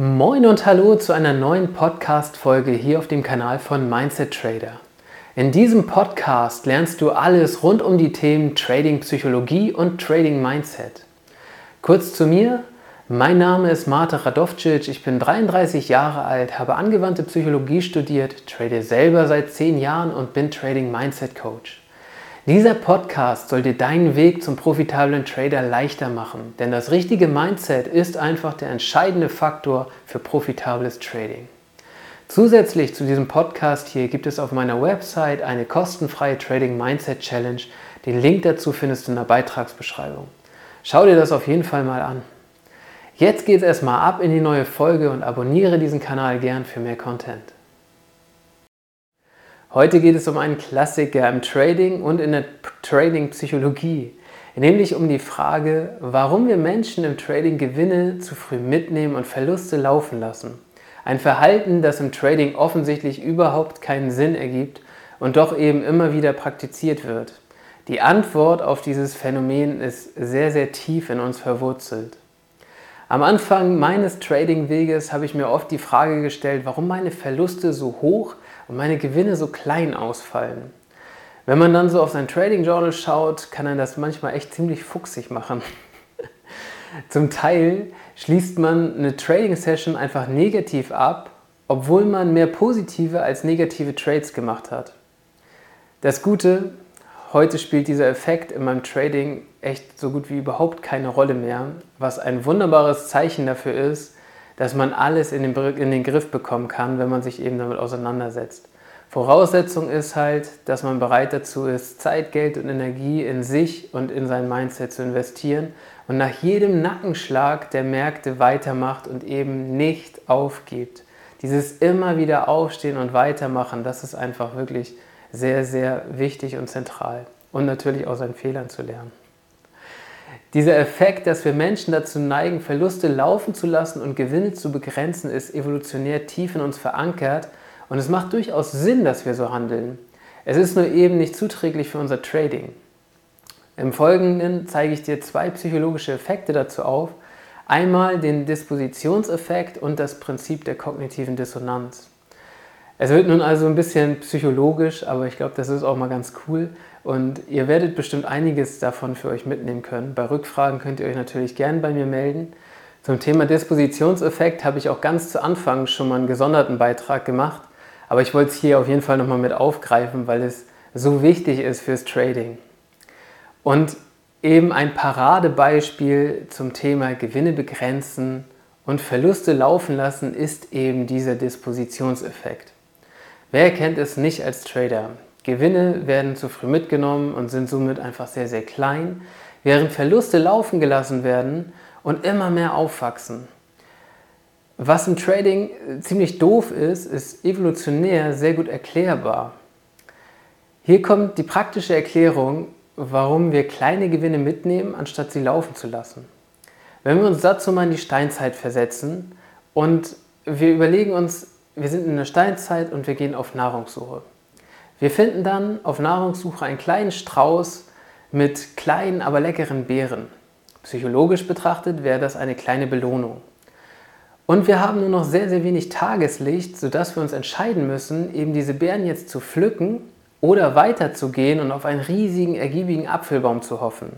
Moin und hallo zu einer neuen Podcast-Folge hier auf dem Kanal von Mindset Trader. In diesem Podcast lernst du alles rund um die Themen Trading Psychologie und Trading Mindset. Kurz zu mir. Mein Name ist Marta Radovcic, ich bin 33 Jahre alt, habe angewandte Psychologie studiert, trade selber seit 10 Jahren und bin Trading Mindset Coach. Dieser Podcast soll dir deinen Weg zum profitablen Trader leichter machen, denn das richtige Mindset ist einfach der entscheidende Faktor für profitables Trading. Zusätzlich zu diesem Podcast hier gibt es auf meiner Website eine kostenfreie Trading Mindset Challenge. Den Link dazu findest du in der Beitragsbeschreibung. Schau dir das auf jeden Fall mal an. Jetzt geht es erstmal ab in die neue Folge und abonniere diesen Kanal gern für mehr Content. Heute geht es um einen Klassiker im Trading und in der Trading-Psychologie, nämlich um die Frage, warum wir Menschen im Trading Gewinne zu früh mitnehmen und Verluste laufen lassen. Ein Verhalten, das im Trading offensichtlich überhaupt keinen Sinn ergibt und doch eben immer wieder praktiziert wird. Die Antwort auf dieses Phänomen ist sehr, sehr tief in uns verwurzelt. Am Anfang meines Trading-Weges habe ich mir oft die Frage gestellt, warum meine Verluste so hoch und meine Gewinne so klein ausfallen. Wenn man dann so auf sein Trading Journal schaut, kann er das manchmal echt ziemlich fuchsig machen. Zum Teil schließt man eine Trading Session einfach negativ ab, obwohl man mehr positive als negative Trades gemacht hat. Das Gute, heute spielt dieser Effekt in meinem Trading echt so gut wie überhaupt keine Rolle mehr, was ein wunderbares Zeichen dafür ist, dass man alles in den, in den Griff bekommen kann, wenn man sich eben damit auseinandersetzt. Voraussetzung ist halt, dass man bereit dazu ist, Zeit, Geld und Energie in sich und in sein Mindset zu investieren und nach jedem Nackenschlag der Märkte weitermacht und eben nicht aufgibt. Dieses immer wieder aufstehen und weitermachen, das ist einfach wirklich sehr, sehr wichtig und zentral. Und natürlich aus seinen Fehlern zu lernen. Dieser Effekt, dass wir Menschen dazu neigen, Verluste laufen zu lassen und Gewinne zu begrenzen, ist evolutionär tief in uns verankert und es macht durchaus Sinn, dass wir so handeln. Es ist nur eben nicht zuträglich für unser Trading. Im Folgenden zeige ich dir zwei psychologische Effekte dazu auf. Einmal den Dispositionseffekt und das Prinzip der kognitiven Dissonanz. Es wird nun also ein bisschen psychologisch, aber ich glaube, das ist auch mal ganz cool. Und ihr werdet bestimmt einiges davon für euch mitnehmen können. Bei Rückfragen könnt ihr euch natürlich gerne bei mir melden. Zum Thema Dispositionseffekt habe ich auch ganz zu Anfang schon mal einen gesonderten Beitrag gemacht. Aber ich wollte es hier auf jeden Fall nochmal mit aufgreifen, weil es so wichtig ist fürs Trading. Und eben ein Paradebeispiel zum Thema Gewinne begrenzen und Verluste laufen lassen ist eben dieser Dispositionseffekt. Wer kennt es nicht als Trader? Gewinne werden zu früh mitgenommen und sind somit einfach sehr, sehr klein, während Verluste laufen gelassen werden und immer mehr aufwachsen. Was im Trading ziemlich doof ist, ist evolutionär sehr gut erklärbar. Hier kommt die praktische Erklärung, warum wir kleine Gewinne mitnehmen, anstatt sie laufen zu lassen. Wenn wir uns dazu mal in die Steinzeit versetzen und wir überlegen uns, wir sind in der Steinzeit und wir gehen auf Nahrungssuche. Wir finden dann auf Nahrungssuche einen kleinen Strauß mit kleinen, aber leckeren Beeren. Psychologisch betrachtet wäre das eine kleine Belohnung. Und wir haben nur noch sehr, sehr wenig Tageslicht, sodass wir uns entscheiden müssen, eben diese Beeren jetzt zu pflücken oder weiterzugehen und auf einen riesigen, ergiebigen Apfelbaum zu hoffen.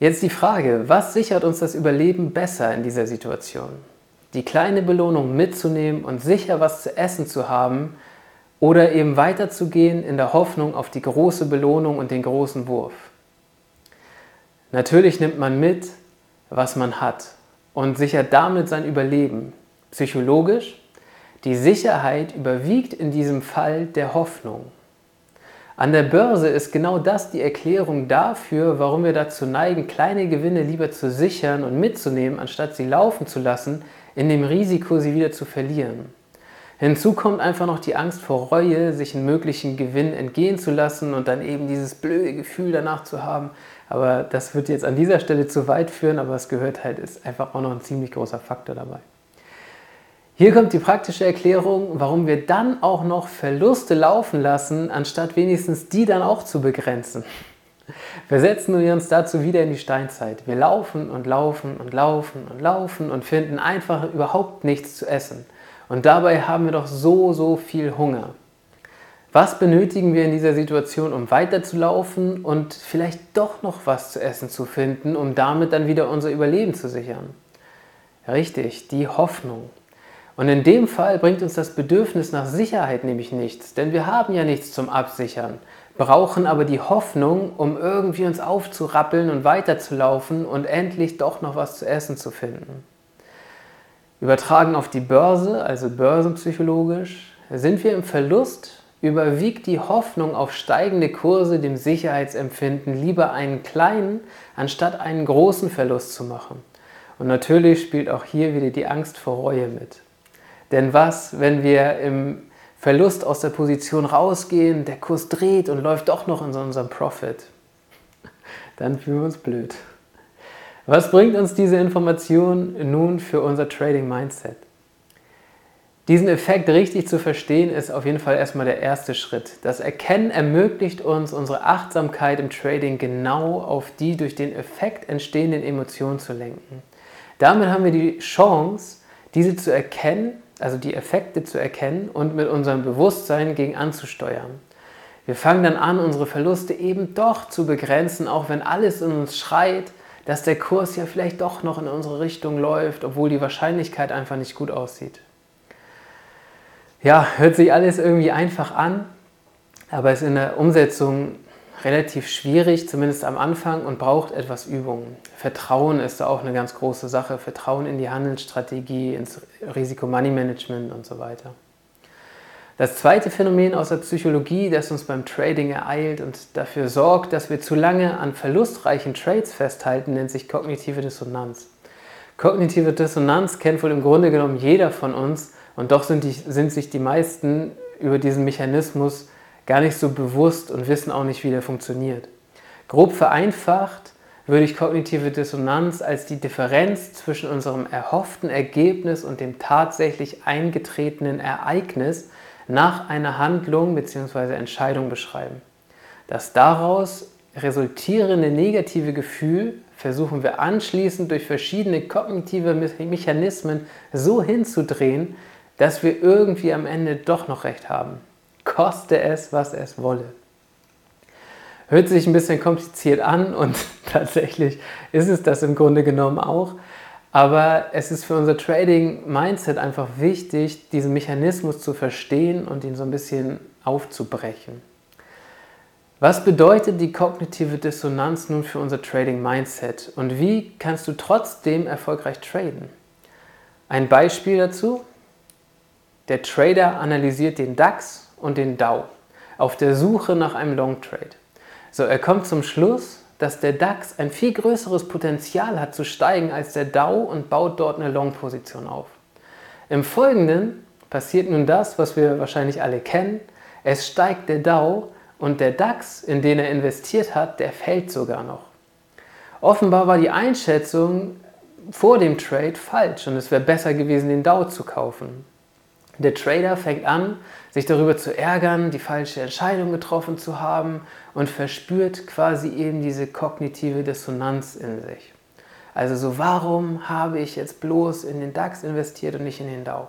Jetzt die Frage, was sichert uns das Überleben besser in dieser Situation? Die kleine Belohnung mitzunehmen und sicher was zu essen zu haben, oder eben weiterzugehen in der Hoffnung auf die große Belohnung und den großen Wurf. Natürlich nimmt man mit, was man hat und sichert damit sein Überleben. Psychologisch, die Sicherheit überwiegt in diesem Fall der Hoffnung. An der Börse ist genau das die Erklärung dafür, warum wir dazu neigen, kleine Gewinne lieber zu sichern und mitzunehmen, anstatt sie laufen zu lassen, in dem Risiko, sie wieder zu verlieren. Hinzu kommt einfach noch die Angst vor Reue, sich einen möglichen Gewinn entgehen zu lassen und dann eben dieses blöde Gefühl danach zu haben. Aber das wird jetzt an dieser Stelle zu weit führen, aber es gehört halt, ist einfach auch noch ein ziemlich großer Faktor dabei. Hier kommt die praktische Erklärung, warum wir dann auch noch Verluste laufen lassen, anstatt wenigstens die dann auch zu begrenzen. Wir uns dazu wieder in die Steinzeit. Wir laufen und laufen und laufen und laufen und finden einfach überhaupt nichts zu essen. Und dabei haben wir doch so, so viel Hunger. Was benötigen wir in dieser Situation, um weiterzulaufen und vielleicht doch noch was zu essen zu finden, um damit dann wieder unser Überleben zu sichern? Richtig, die Hoffnung. Und in dem Fall bringt uns das Bedürfnis nach Sicherheit nämlich nichts, denn wir haben ja nichts zum Absichern brauchen aber die Hoffnung, um irgendwie uns aufzurappeln und weiterzulaufen und endlich doch noch was zu essen zu finden. Übertragen auf die Börse, also börsenpsychologisch, sind wir im Verlust, überwiegt die Hoffnung auf steigende Kurse dem Sicherheitsempfinden, lieber einen kleinen, anstatt einen großen Verlust zu machen. Und natürlich spielt auch hier wieder die Angst vor Reue mit. Denn was, wenn wir im Verlust aus der Position rausgehen, der Kurs dreht und läuft doch noch in unserem Profit, dann fühlen wir uns blöd. Was bringt uns diese Information nun für unser Trading Mindset? Diesen Effekt richtig zu verstehen, ist auf jeden Fall erstmal der erste Schritt. Das Erkennen ermöglicht uns, unsere Achtsamkeit im Trading genau auf die durch den Effekt entstehenden Emotionen zu lenken. Damit haben wir die Chance, diese zu erkennen also die Effekte zu erkennen und mit unserem Bewusstsein gegen anzusteuern. Wir fangen dann an, unsere Verluste eben doch zu begrenzen, auch wenn alles in uns schreit, dass der Kurs ja vielleicht doch noch in unsere Richtung läuft, obwohl die Wahrscheinlichkeit einfach nicht gut aussieht. Ja, hört sich alles irgendwie einfach an, aber ist in der Umsetzung relativ schwierig, zumindest am Anfang, und braucht etwas Übung. Vertrauen ist da auch eine ganz große Sache. Vertrauen in die Handelsstrategie, ins Risiko-Money-Management und so weiter. Das zweite Phänomen aus der Psychologie, das uns beim Trading ereilt und dafür sorgt, dass wir zu lange an verlustreichen Trades festhalten, nennt sich kognitive Dissonanz. Kognitive Dissonanz kennt wohl im Grunde genommen jeder von uns und doch sind, die, sind sich die meisten über diesen Mechanismus gar nicht so bewusst und wissen auch nicht, wie der funktioniert. Grob vereinfacht würde ich kognitive Dissonanz als die Differenz zwischen unserem erhofften Ergebnis und dem tatsächlich eingetretenen Ereignis nach einer Handlung bzw. Entscheidung beschreiben. Das daraus resultierende negative Gefühl versuchen wir anschließend durch verschiedene kognitive Mechanismen so hinzudrehen, dass wir irgendwie am Ende doch noch recht haben koste es, was es wolle. Hört sich ein bisschen kompliziert an und tatsächlich ist es das im Grunde genommen auch. Aber es ist für unser Trading-Mindset einfach wichtig, diesen Mechanismus zu verstehen und ihn so ein bisschen aufzubrechen. Was bedeutet die kognitive Dissonanz nun für unser Trading-Mindset und wie kannst du trotzdem erfolgreich traden? Ein Beispiel dazu. Der Trader analysiert den DAX und den Dow auf der Suche nach einem Long Trade. So, er kommt zum Schluss, dass der DAX ein viel größeres Potenzial hat zu steigen als der Dow und baut dort eine Long-Position auf. Im Folgenden passiert nun das, was wir wahrscheinlich alle kennen. Es steigt der Dow und der DAX, in den er investiert hat, der fällt sogar noch. Offenbar war die Einschätzung vor dem Trade falsch und es wäre besser gewesen, den Dow zu kaufen. Der Trader fängt an, sich darüber zu ärgern, die falsche Entscheidung getroffen zu haben und verspürt quasi eben diese kognitive Dissonanz in sich. Also so, warum habe ich jetzt bloß in den DAX investiert und nicht in den Dow?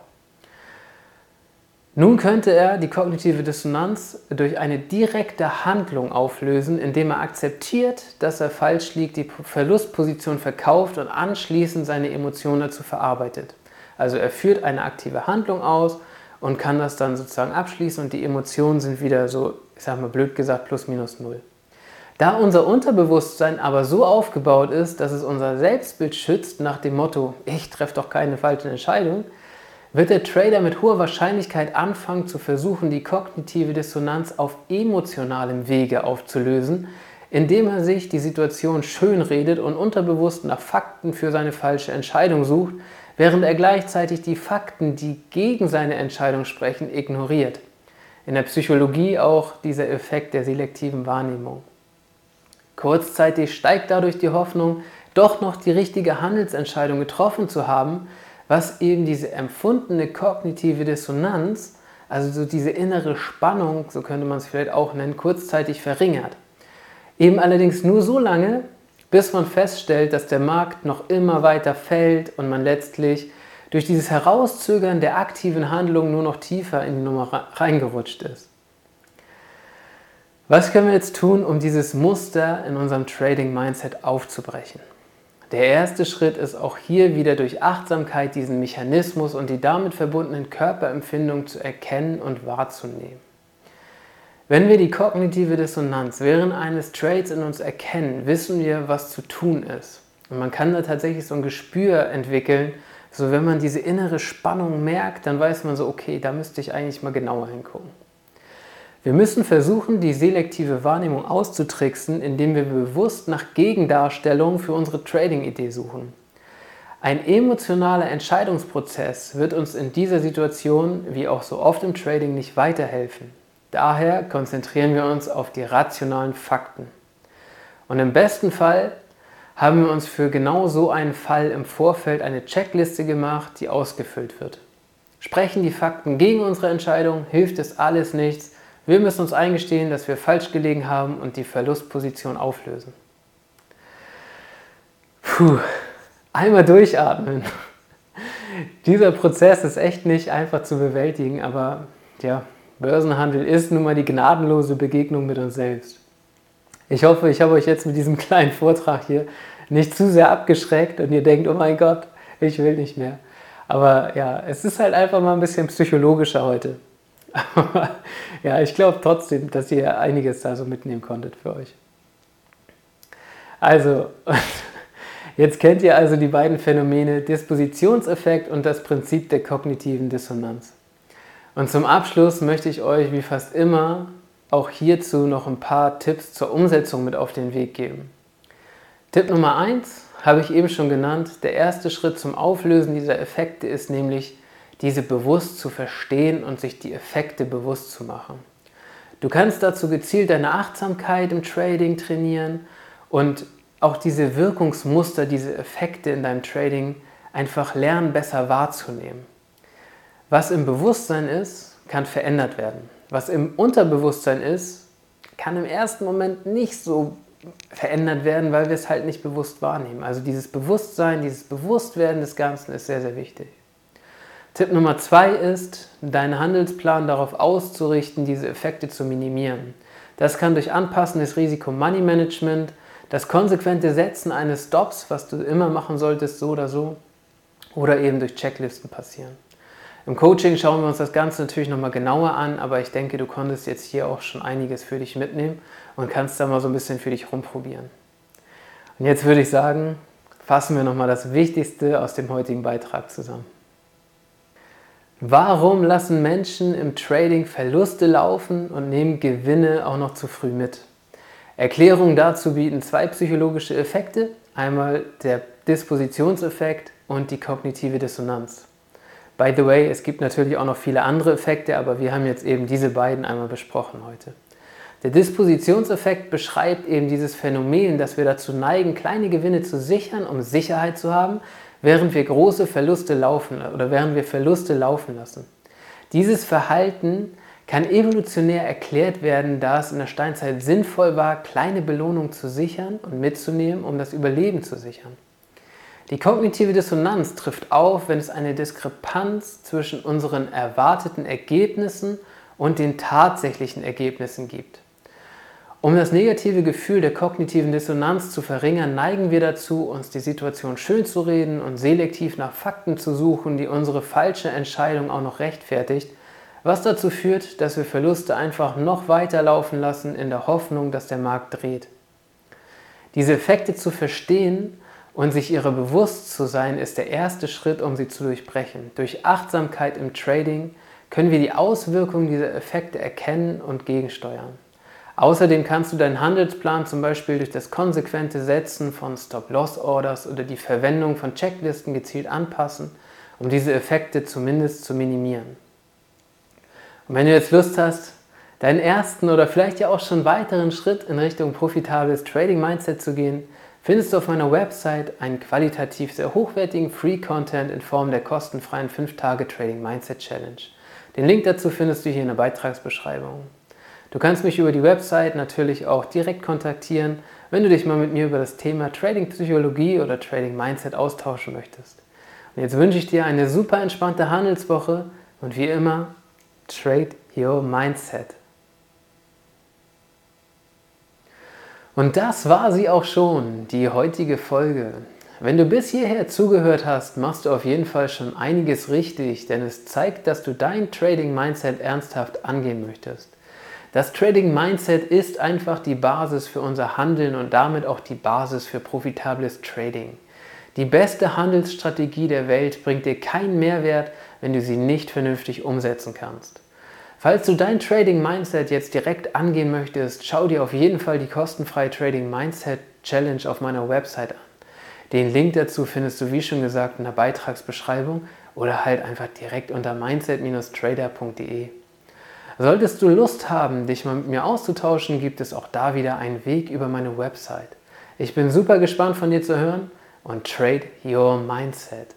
Nun könnte er die kognitive Dissonanz durch eine direkte Handlung auflösen, indem er akzeptiert, dass er falsch liegt, die Verlustposition verkauft und anschließend seine Emotionen dazu verarbeitet. Also er führt eine aktive Handlung aus und kann das dann sozusagen abschließen und die Emotionen sind wieder so, ich sag mal blöd gesagt, plus minus null. Da unser Unterbewusstsein aber so aufgebaut ist, dass es unser Selbstbild schützt nach dem Motto, ich treffe doch keine falsche Entscheidung, wird der Trader mit hoher Wahrscheinlichkeit anfangen zu versuchen, die kognitive Dissonanz auf emotionalem Wege aufzulösen, indem er sich die Situation schönredet und unterbewusst nach Fakten für seine falsche Entscheidung sucht, während er gleichzeitig die Fakten, die gegen seine Entscheidung sprechen, ignoriert. In der Psychologie auch dieser Effekt der selektiven Wahrnehmung. Kurzzeitig steigt dadurch die Hoffnung, doch noch die richtige Handelsentscheidung getroffen zu haben, was eben diese empfundene kognitive Dissonanz, also so diese innere Spannung, so könnte man es vielleicht auch nennen, kurzzeitig verringert. Eben allerdings nur so lange, bis man feststellt, dass der Markt noch immer weiter fällt und man letztlich durch dieses Herauszögern der aktiven Handlung nur noch tiefer in die Nummer reingerutscht ist. Was können wir jetzt tun, um dieses Muster in unserem Trading-Mindset aufzubrechen? Der erste Schritt ist auch hier wieder durch Achtsamkeit diesen Mechanismus und die damit verbundenen Körperempfindungen zu erkennen und wahrzunehmen. Wenn wir die kognitive Dissonanz während eines Trades in uns erkennen, wissen wir, was zu tun ist. Und man kann da tatsächlich so ein Gespür entwickeln, so wenn man diese innere Spannung merkt, dann weiß man so, okay, da müsste ich eigentlich mal genauer hingucken. Wir müssen versuchen, die selektive Wahrnehmung auszutricksen, indem wir bewusst nach Gegendarstellungen für unsere Trading-Idee suchen. Ein emotionaler Entscheidungsprozess wird uns in dieser Situation, wie auch so oft im Trading, nicht weiterhelfen. Daher konzentrieren wir uns auf die rationalen Fakten. Und im besten Fall haben wir uns für genau so einen Fall im Vorfeld eine Checkliste gemacht, die ausgefüllt wird. Sprechen die Fakten gegen unsere Entscheidung, hilft es alles nichts. Wir müssen uns eingestehen, dass wir falsch gelegen haben und die Verlustposition auflösen. Puh, einmal durchatmen. Dieser Prozess ist echt nicht einfach zu bewältigen, aber ja, Börsenhandel ist nun mal die gnadenlose Begegnung mit uns selbst. Ich hoffe, ich habe euch jetzt mit diesem kleinen Vortrag hier nicht zu sehr abgeschreckt und ihr denkt, oh mein Gott, ich will nicht mehr. Aber ja, es ist halt einfach mal ein bisschen psychologischer heute. Aber ja, ich glaube trotzdem, dass ihr einiges da so mitnehmen konntet für euch. Also, jetzt kennt ihr also die beiden Phänomene Dispositionseffekt und das Prinzip der kognitiven Dissonanz. Und zum Abschluss möchte ich euch wie fast immer auch hierzu noch ein paar Tipps zur Umsetzung mit auf den Weg geben. Tipp Nummer 1 habe ich eben schon genannt. Der erste Schritt zum Auflösen dieser Effekte ist nämlich, diese bewusst zu verstehen und sich die Effekte bewusst zu machen. Du kannst dazu gezielt deine Achtsamkeit im Trading trainieren und auch diese Wirkungsmuster, diese Effekte in deinem Trading einfach lernen, besser wahrzunehmen. Was im Bewusstsein ist, kann verändert werden. Was im Unterbewusstsein ist, kann im ersten Moment nicht so verändert werden, weil wir es halt nicht bewusst wahrnehmen. Also dieses Bewusstsein, dieses Bewusstwerden des Ganzen ist sehr, sehr wichtig. Tipp Nummer zwei ist, deinen Handelsplan darauf auszurichten, diese Effekte zu minimieren. Das kann durch Anpassen des Risiko-Money-Management, das konsequente Setzen eines Stops, was du immer machen solltest, so oder so, oder eben durch Checklisten passieren. Im Coaching schauen wir uns das Ganze natürlich nochmal genauer an, aber ich denke, du konntest jetzt hier auch schon einiges für dich mitnehmen und kannst da mal so ein bisschen für dich rumprobieren. Und jetzt würde ich sagen, fassen wir nochmal das Wichtigste aus dem heutigen Beitrag zusammen. Warum lassen Menschen im Trading Verluste laufen und nehmen Gewinne auch noch zu früh mit? Erklärungen dazu bieten zwei psychologische Effekte, einmal der Dispositionseffekt und die kognitive Dissonanz. By the way, es gibt natürlich auch noch viele andere Effekte, aber wir haben jetzt eben diese beiden einmal besprochen heute. Der Dispositionseffekt beschreibt eben dieses Phänomen, dass wir dazu neigen, kleine Gewinne zu sichern, um Sicherheit zu haben, während wir große Verluste laufen oder während wir Verluste laufen lassen. Dieses Verhalten kann evolutionär erklärt werden, da es in der Steinzeit sinnvoll war, kleine Belohnungen zu sichern und mitzunehmen, um das Überleben zu sichern. Die kognitive Dissonanz trifft auf, wenn es eine Diskrepanz zwischen unseren erwarteten Ergebnissen und den tatsächlichen Ergebnissen gibt. Um das negative Gefühl der kognitiven Dissonanz zu verringern, neigen wir dazu, uns die Situation schön zu reden und selektiv nach Fakten zu suchen, die unsere falsche Entscheidung auch noch rechtfertigt, was dazu führt, dass wir Verluste einfach noch weiter laufen lassen in der Hoffnung, dass der Markt dreht. Diese Effekte zu verstehen und sich ihrer bewusst zu sein, ist der erste Schritt, um sie zu durchbrechen. Durch Achtsamkeit im Trading können wir die Auswirkungen dieser Effekte erkennen und gegensteuern. Außerdem kannst du deinen Handelsplan zum Beispiel durch das konsequente Setzen von Stop-Loss-Orders oder die Verwendung von Checklisten gezielt anpassen, um diese Effekte zumindest zu minimieren. Und wenn du jetzt Lust hast, deinen ersten oder vielleicht ja auch schon weiteren Schritt in Richtung profitables Trading-Mindset zu gehen, findest du auf meiner Website einen qualitativ sehr hochwertigen Free-Content in Form der kostenfreien 5-Tage-Trading Mindset Challenge. Den Link dazu findest du hier in der Beitragsbeschreibung. Du kannst mich über die Website natürlich auch direkt kontaktieren, wenn du dich mal mit mir über das Thema Trading Psychologie oder Trading Mindset austauschen möchtest. Und jetzt wünsche ich dir eine super entspannte Handelswoche und wie immer, trade your mindset. Und das war sie auch schon, die heutige Folge. Wenn du bis hierher zugehört hast, machst du auf jeden Fall schon einiges richtig, denn es zeigt, dass du dein Trading Mindset ernsthaft angehen möchtest. Das Trading Mindset ist einfach die Basis für unser Handeln und damit auch die Basis für profitables Trading. Die beste Handelsstrategie der Welt bringt dir keinen Mehrwert, wenn du sie nicht vernünftig umsetzen kannst. Falls du dein Trading Mindset jetzt direkt angehen möchtest, schau dir auf jeden Fall die kostenfreie Trading Mindset Challenge auf meiner Website an. Den Link dazu findest du, wie schon gesagt, in der Beitragsbeschreibung oder halt einfach direkt unter mindset-trader.de. Solltest du Lust haben, dich mal mit mir auszutauschen, gibt es auch da wieder einen Weg über meine Website. Ich bin super gespannt von dir zu hören und trade your mindset.